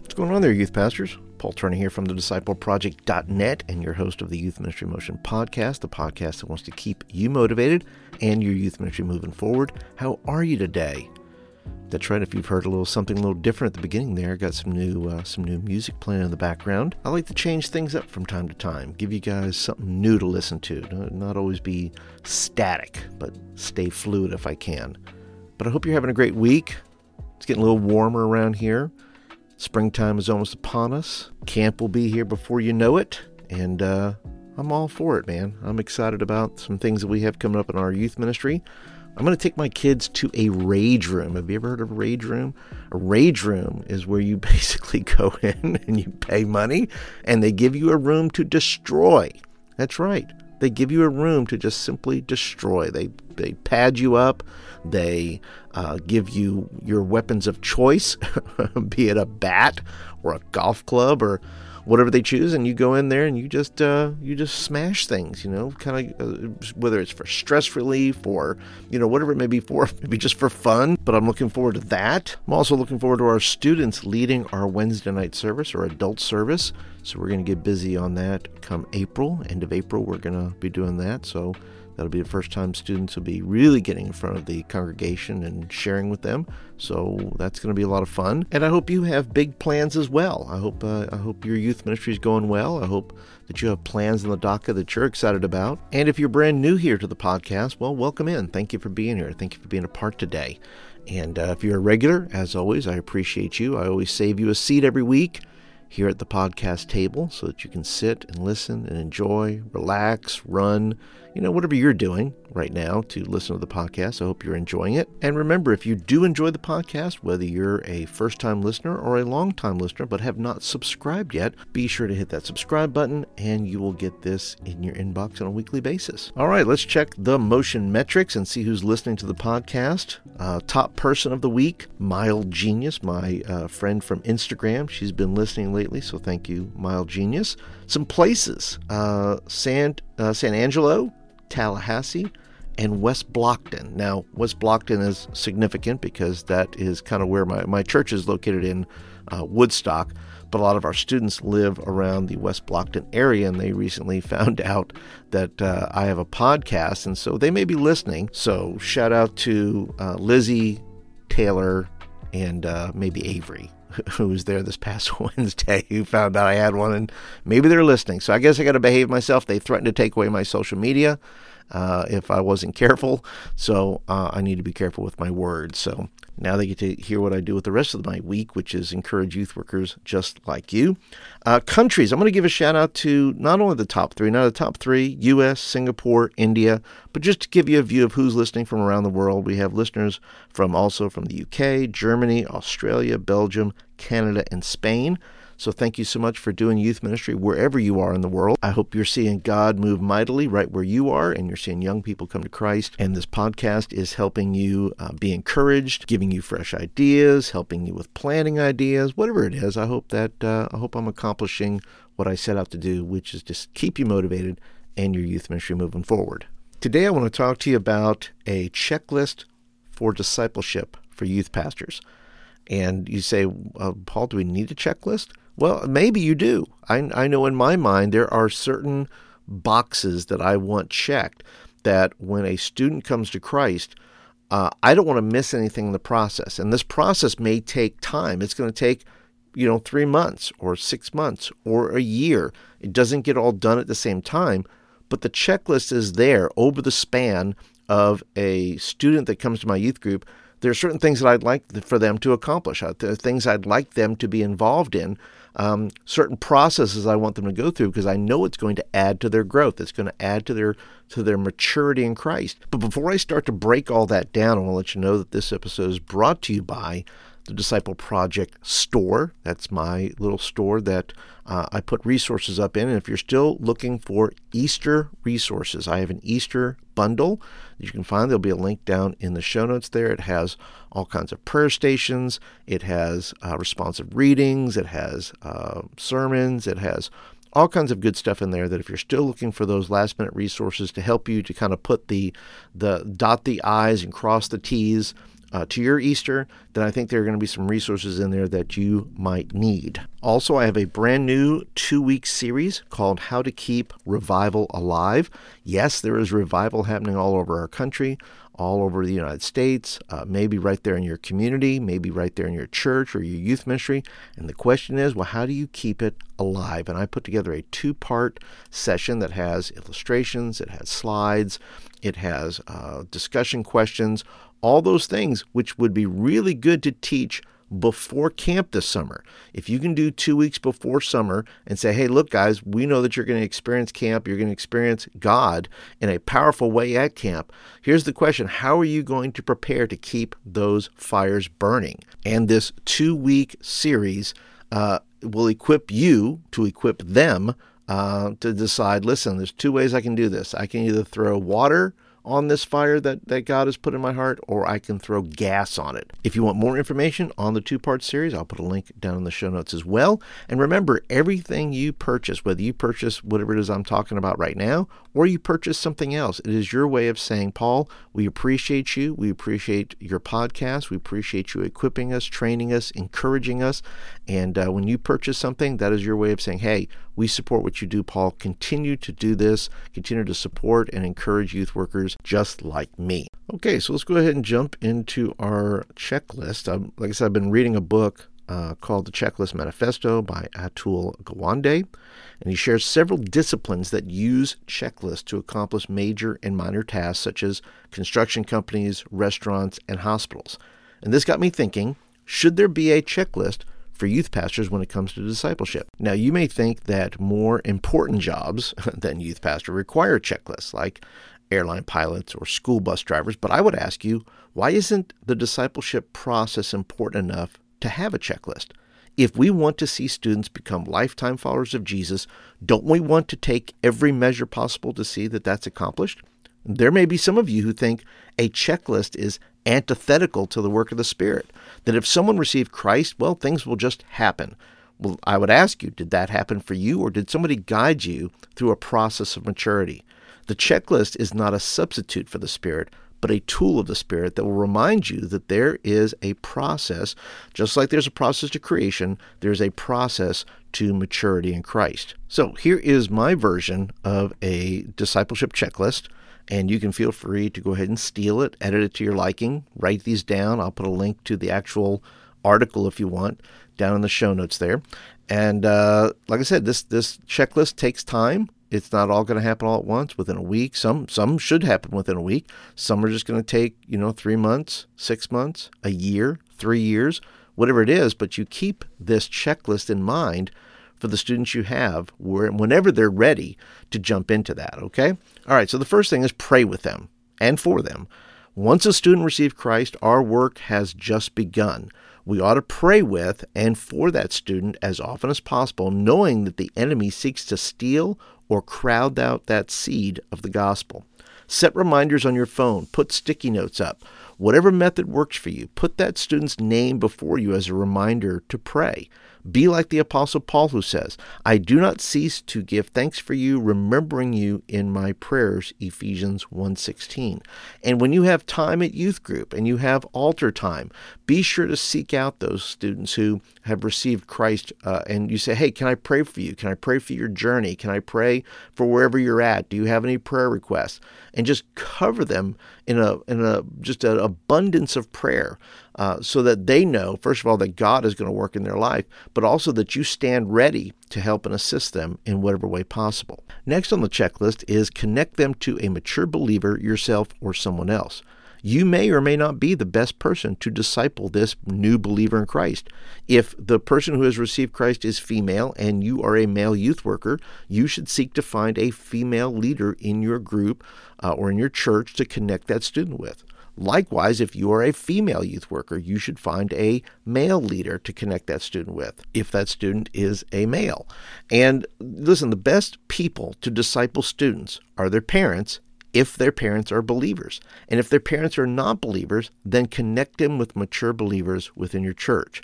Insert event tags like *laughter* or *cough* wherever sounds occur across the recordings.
What's going on there, youth pastors? Paul Turner here from the discipleproject.net and your host of the Youth Ministry Motion podcast, the podcast that wants to keep you motivated and your youth ministry moving forward. How are you today? That's right. If you've heard a little something a little different at the beginning there, got some new uh, some new music playing in the background. I like to change things up from time to time, give you guys something new to listen to. Not always be static, but stay fluid if I can. But I hope you're having a great week. It's getting a little warmer around here. Springtime is almost upon us. Camp will be here before you know it. And uh, I'm all for it, man. I'm excited about some things that we have coming up in our youth ministry. I'm going to take my kids to a rage room. Have you ever heard of a rage room? A rage room is where you *laughs* basically go in and you pay money and they give you a room to destroy. That's right. They give you a room to just simply destroy. They they pad you up. They uh, give you your weapons of choice, *laughs* be it a bat or a golf club or whatever they choose, and you go in there and you just uh, you just smash things. You know, kind of uh, whether it's for stress relief or you know whatever it may be for, *laughs* maybe just for fun. But I'm looking forward to that. I'm also looking forward to our students leading our Wednesday night service or adult service. So we're going to get busy on that come April, end of April. We're going to be doing that. So That'll be the first time students will be really getting in front of the congregation and sharing with them. So that's going to be a lot of fun. And I hope you have big plans as well. I hope uh, I hope your youth ministry is going well. I hope that you have plans in the DACA that you're excited about. And if you're brand new here to the podcast, well, welcome in. Thank you for being here. Thank you for being a part today. And uh, if you're a regular, as always, I appreciate you. I always save you a seat every week here at the podcast table so that you can sit and listen and enjoy, relax, run, you know, whatever you're doing right now to listen to the podcast. I hope you're enjoying it. And remember, if you do enjoy the podcast, whether you're a first time listener or a long time listener but have not subscribed yet, be sure to hit that subscribe button and you will get this in your inbox on a weekly basis. All right, let's check the motion metrics and see who's listening to the podcast. Uh, top person of the week, Mild Genius, my uh, friend from Instagram. She's been listening lately, so thank you, Mild Genius. Some places uh, San, uh, San Angelo, Tallahassee, and West Blockton. Now, West Blockton is significant because that is kind of where my, my church is located in uh, Woodstock, but a lot of our students live around the West Blockton area, and they recently *laughs* found out that uh, I have a podcast, and so they may be listening. So, shout out to uh, Lizzie, Taylor, and uh, maybe Avery who was there this past *laughs* Wednesday who found out I had one, and maybe they're listening. So I guess I got to behave myself. They threatened to take away my social media uh, if I wasn't careful. So uh, I need to be careful with my words. So now they get to hear what I do with the rest of my week, which is encourage youth workers just like you. Uh, countries, I'm going to give a shout out to not only the top three, not the top three, U.S., Singapore, India, but just to give you a view of who's listening from around the world. We have listeners from also from the UK, Germany, Australia, Belgium, Canada, and Spain. So thank you so much for doing youth ministry wherever you are in the world. I hope you're seeing God move mightily right where you are and you're seeing young people come to Christ. And this podcast is helping you uh, be encouraged, giving you fresh ideas, helping you with planning ideas, whatever it is. I hope that uh, I hope I'm accomplishing what I set out to do, which is just keep you motivated and your youth ministry moving forward. Today I want to talk to you about a checklist for discipleship for youth pastors. And you say, uh, Paul, do we need a checklist? Well, maybe you do. I, I know in my mind there are certain boxes that I want checked that when a student comes to Christ, uh, I don't want to miss anything in the process. And this process may take time. It's going to take, you know, three months or six months or a year. It doesn't get all done at the same time, but the checklist is there over the span of a student that comes to my youth group there are certain things that I'd like for them to accomplish. Uh, there are things I'd like them to be involved in. Um, certain processes I want them to go through because I know it's going to add to their growth. It's going to add to their to their maturity in Christ. But before I start to break all that down, I want to let you know that this episode is brought to you by the Disciple Project store. That's my little store that uh, I put resources up in. And if you're still looking for Easter resources, I have an Easter bundle that you can find. There'll be a link down in the show notes there. It has all kinds of prayer stations, it has uh, responsive readings, it has uh, sermons, it has all kinds of good stuff in there that if you're still looking for those last minute resources to help you to kind of put the the dot the i's and cross the t's uh, to your Easter, then I think there are going to be some resources in there that you might need. Also, I have a brand new two week series called How to Keep Revival Alive. Yes, there is revival happening all over our country all over the United States, uh, maybe right there in your community, maybe right there in your church or your youth ministry. And the question is, well, how do you keep it alive? And I put together a two part session that has illustrations, it has slides, it has uh, discussion questions, all those things, which would be really good to teach before camp this summer. If you can do two weeks before summer and say, hey, look, guys, we know that you're going to experience camp, you're going to experience God in a powerful way at camp. Here's the question How are you going to prepare to keep those fires burning? And this two week series uh, will equip you to equip them uh, to decide listen, there's two ways I can do this. I can either throw water on this fire that, that God has put in my heart, or I can throw gas on it. If you want more information on the two part series, I'll put a link down in the show notes as well. And remember, everything you purchase, whether you purchase whatever it is I'm talking about right now, or you purchase something else, it is your way of saying, Paul, we appreciate you. We appreciate your podcast. We appreciate you equipping us, training us, encouraging us. And uh, when you purchase something, that is your way of saying, hey, we support what you do, Paul. Continue to do this, continue to support and encourage youth workers just like me. Okay, so let's go ahead and jump into our checklist. Um, like I said, I've been reading a book uh, called The Checklist Manifesto by Atul Gawande, and he shares several disciplines that use checklists to accomplish major and minor tasks such as construction companies, restaurants, and hospitals. And this got me thinking should there be a checklist for youth pastors when it comes to discipleship. Now, you may think that more important jobs *laughs* than youth pastor require checklists, like airline pilots or school bus drivers, but I would ask you, why isn't the discipleship process important enough to have a checklist? If we want to see students become lifetime followers of Jesus, don't we want to take every measure possible to see that that's accomplished? There may be some of you who think a checklist is antithetical to the work of the Spirit. That if someone received Christ, well, things will just happen. Well, I would ask you, did that happen for you, or did somebody guide you through a process of maturity? The checklist is not a substitute for the Spirit, but a tool of the Spirit that will remind you that there is a process, just like there's a process to creation, there's a process to maturity in Christ. So here is my version of a discipleship checklist and you can feel free to go ahead and steal it, edit it to your liking, write these down. I'll put a link to the actual article if you want down in the show notes there. And uh, like I said, this this checklist takes time. It's not all going to happen all at once within a week. Some some should happen within a week. Some are just going to take you know three months, six months, a year, three years, whatever it is. But you keep this checklist in mind for the students you have whenever they're ready to jump into that, okay? All right, so the first thing is pray with them and for them. Once a student receives Christ, our work has just begun. We ought to pray with and for that student as often as possible, knowing that the enemy seeks to steal or crowd out that seed of the gospel. Set reminders on your phone, put sticky notes up. Whatever method works for you, put that student's name before you as a reminder to pray. Be like the Apostle Paul, who says, I do not cease to give thanks for you, remembering you in my prayers, Ephesians 1.16. And when you have time at youth group and you have altar time, be sure to seek out those students who have received Christ uh, and you say, hey, can I pray for you? Can I pray for your journey? Can I pray for wherever you're at? Do you have any prayer requests? And just cover them in a, in a just an abundance of prayer uh, so that they know, first of all, that God is going to work in their life, but also that you stand ready to help and assist them in whatever way possible. Next on the checklist is connect them to a mature believer, yourself, or someone else. You may or may not be the best person to disciple this new believer in Christ. If the person who has received Christ is female and you are a male youth worker, you should seek to find a female leader in your group uh, or in your church to connect that student with. Likewise, if you are a female youth worker, you should find a male leader to connect that student with, if that student is a male. And listen, the best people to disciple students are their parents if their parents are believers. And if their parents are not believers, then connect them with mature believers within your church.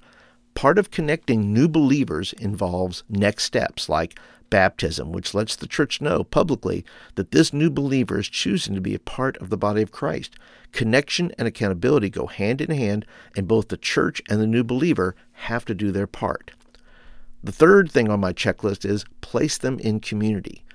Part of connecting new believers involves next steps like baptism, which lets the church know publicly that this new believer is choosing to be a part of the body of Christ. Connection and accountability go hand in hand, and both the church and the new believer have to do their part. The third thing on my checklist is place them in community.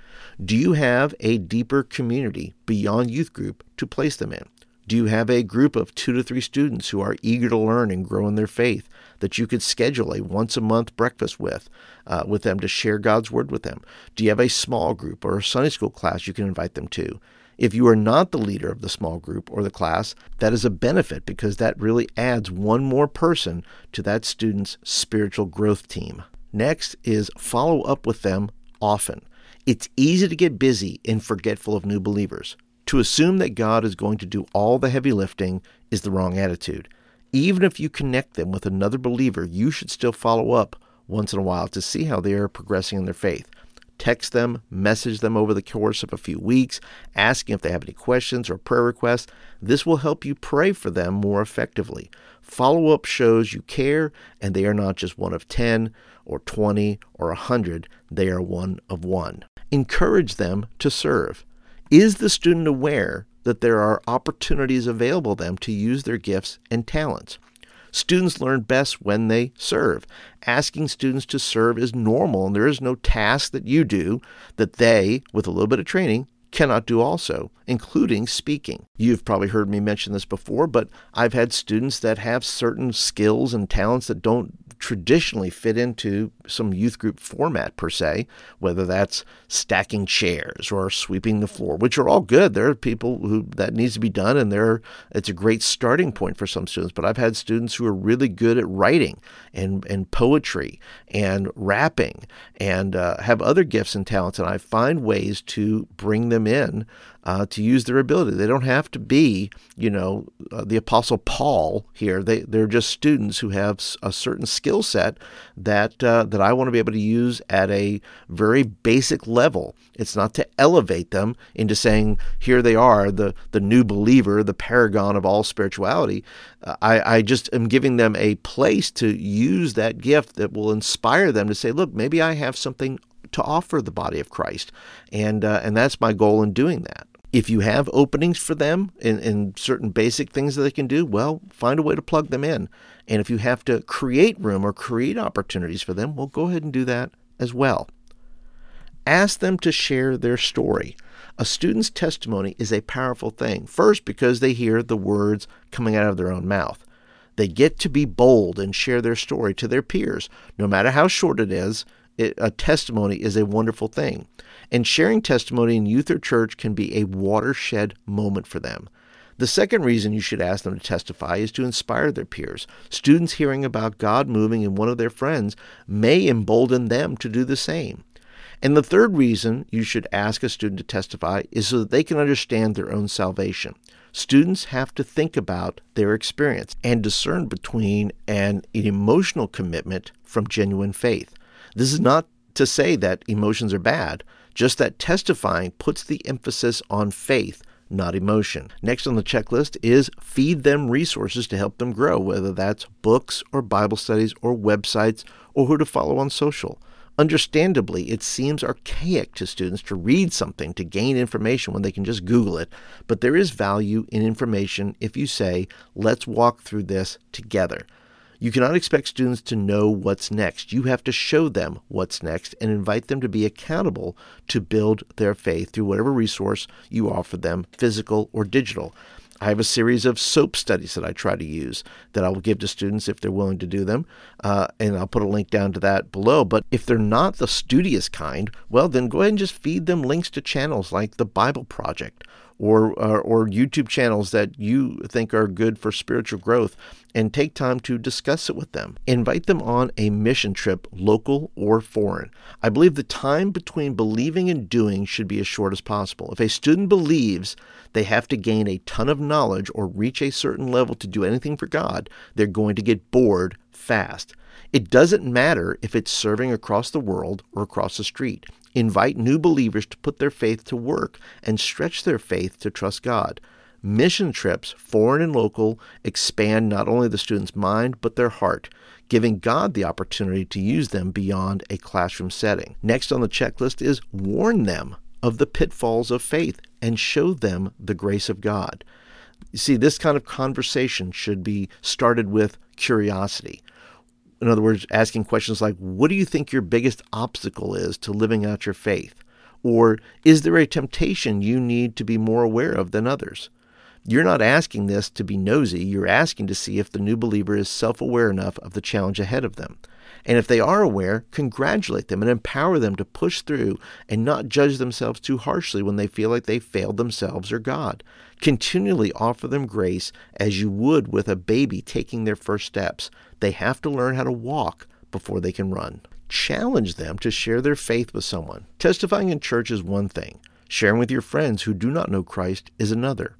Do you have a deeper community beyond youth group to place them in? Do you have a group of two to three students who are eager to learn and grow in their faith that you could schedule a once a month breakfast with, uh, with them to share God's word with them? Do you have a small group or a Sunday school class you can invite them to? If you are not the leader of the small group or the class, that is a benefit because that really adds one more person to that student's spiritual growth team. Next is follow up with them often. It's easy to get busy and forgetful of new believers. To assume that God is going to do all the heavy lifting is the wrong attitude. Even if you connect them with another believer, you should still follow up once in a while to see how they are progressing in their faith. Text them, message them over the course of a few weeks, asking if they have any questions or prayer requests. This will help you pray for them more effectively. Follow up shows you care, and they are not just one of 10 or 20 or 100, they are one of one. Encourage them to serve. Is the student aware that there are opportunities available them to use their gifts and talents? Students learn best when they serve. Asking students to serve is normal, and there is no task that you do that they, with a little bit of training, cannot do also, including speaking. You've probably heard me mention this before, but I've had students that have certain skills and talents that don't traditionally fit into some youth group format per se, whether that's stacking chairs or sweeping the floor, which are all good. There are people who that needs to be done, and there it's a great starting point for some students. But I've had students who are really good at writing and and poetry and rapping and uh, have other gifts and talents, and I find ways to bring them in uh, to use their ability. They don't have to be, you know, uh, the Apostle Paul here. They they're just students who have a certain skill set that uh, that I want to be able to use at a very basic level. It's not to elevate them into saying here they are, the the new believer, the paragon of all spirituality. Uh, I I just am giving them a place to use that gift that will inspire them to say, look, maybe I have something to offer the body of Christ, and uh, and that's my goal in doing that. If you have openings for them in, in certain basic things that they can do, well, find a way to plug them in. And if you have to create room or create opportunities for them, well, go ahead and do that as well. Ask them to share their story. A student's testimony is a powerful thing. First, because they hear the words coming out of their own mouth. They get to be bold and share their story to their peers, no matter how short it is, it, a testimony is a wonderful thing. And sharing testimony in youth or church can be a watershed moment for them. The second reason you should ask them to testify is to inspire their peers. Students hearing about God moving in one of their friends may embolden them to do the same. And the third reason you should ask a student to testify is so that they can understand their own salvation. Students have to think about their experience and discern between an emotional commitment from genuine faith. This is not to say that emotions are bad, just that testifying puts the emphasis on faith, not emotion. Next on the checklist is feed them resources to help them grow, whether that's books or Bible studies or websites or who to follow on social. Understandably, it seems archaic to students to read something to gain information when they can just Google it, but there is value in information if you say, let's walk through this together. You cannot expect students to know what's next. You have to show them what's next and invite them to be accountable to build their faith through whatever resource you offer them, physical or digital. I have a series of SOAP studies that I try to use that I will give to students if they're willing to do them. Uh, and I'll put a link down to that below. But if they're not the studious kind, well, then go ahead and just feed them links to channels like the Bible Project or, or, or YouTube channels that you think are good for spiritual growth and take time to discuss it with them. Invite them on a mission trip, local or foreign. I believe the time between believing and doing should be as short as possible. If a student believes they have to gain a ton of knowledge or reach a certain level to do anything for God, they're going to get bored fast. It doesn't matter if it's serving across the world or across the street. Invite new believers to put their faith to work and stretch their faith to trust God. Mission trips, foreign and local, expand not only the student's mind, but their heart, giving God the opportunity to use them beyond a classroom setting. Next on the checklist is warn them of the pitfalls of faith and show them the grace of God. You see, this kind of conversation should be started with curiosity. In other words, asking questions like, What do you think your biggest obstacle is to living out your faith? Or is there a temptation you need to be more aware of than others? You're not asking this to be nosy. You're asking to see if the new believer is self aware enough of the challenge ahead of them. And if they are aware, congratulate them and empower them to push through and not judge themselves too harshly when they feel like they failed themselves or God. Continually offer them grace as you would with a baby taking their first steps. They have to learn how to walk before they can run. Challenge them to share their faith with someone. Testifying in church is one thing, sharing with your friends who do not know Christ is another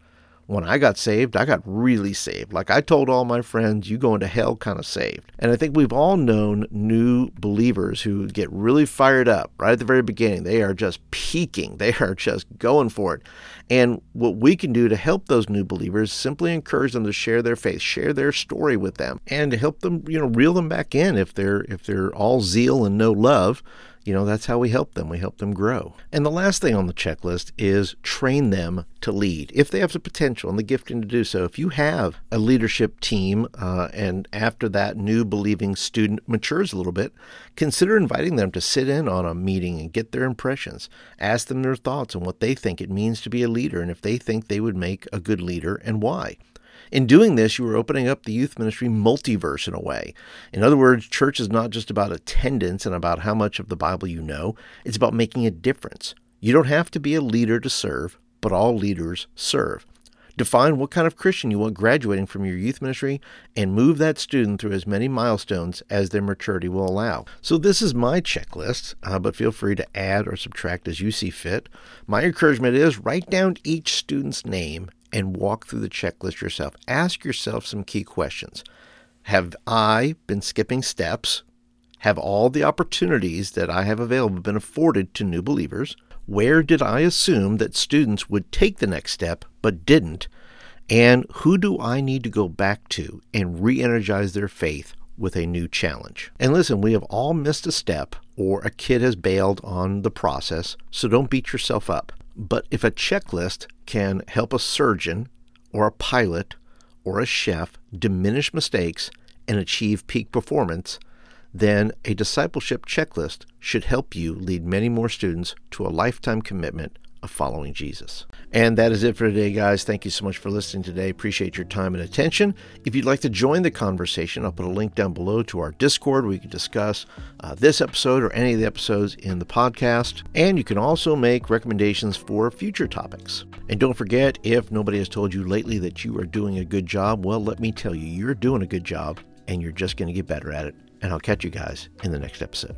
when I got saved, I got really saved. Like I told all my friends, you going to hell kind of saved. And I think we've all known new believers who get really fired up right at the very beginning. They are just peaking, *laughs* they are just going for it. And what we can do to help those new believers simply encourage them to share their faith, share their story with them, and help them, you know, reel them back in if they're if they're all zeal and no love you know, that's how we help them. We help them grow. And the last thing on the checklist is train them to lead if they have the potential and the gifting to do so. If you have a leadership team uh, and after that new believing student matures a little bit, consider inviting them to sit in on a meeting and get their impressions. Ask them their thoughts on what they think it means to be a leader and if they think they would make a good leader and why. In doing this, you are opening up the youth ministry multiverse in a way. In other words, church is not just about attendance and about how much of the Bible you know, it's about making a difference. You don't have to be a leader to serve, but all leaders serve. Define what kind of Christian you want graduating from your youth ministry and move that student through as many milestones as their maturity will allow. So, this is my checklist, uh, but feel free to add or subtract as you see fit. My encouragement is write down each student's name and walk through the checklist yourself. Ask yourself some key questions. Have I been skipping steps? Have all the opportunities that I have available been afforded to new believers? Where did I assume that students would take the next step but didn't? And who do I need to go back to and re energize their faith with a new challenge? And listen, we have all missed a step or a kid has bailed on the process, so don't beat yourself up. But if a checklist can help a surgeon or a pilot or a chef diminish mistakes and achieve peak performance, then a discipleship checklist should help you lead many more students to a lifetime commitment of following Jesus. And that is it for today, guys. Thank you so much for listening today. Appreciate your time and attention. If you'd like to join the conversation, I'll put a link down below to our Discord where you can discuss uh, this episode or any of the episodes in the podcast. And you can also make recommendations for future topics. And don't forget, if nobody has told you lately that you are doing a good job, well, let me tell you, you're doing a good job and you're just going to get better at it. And I'll catch you guys in the next episode.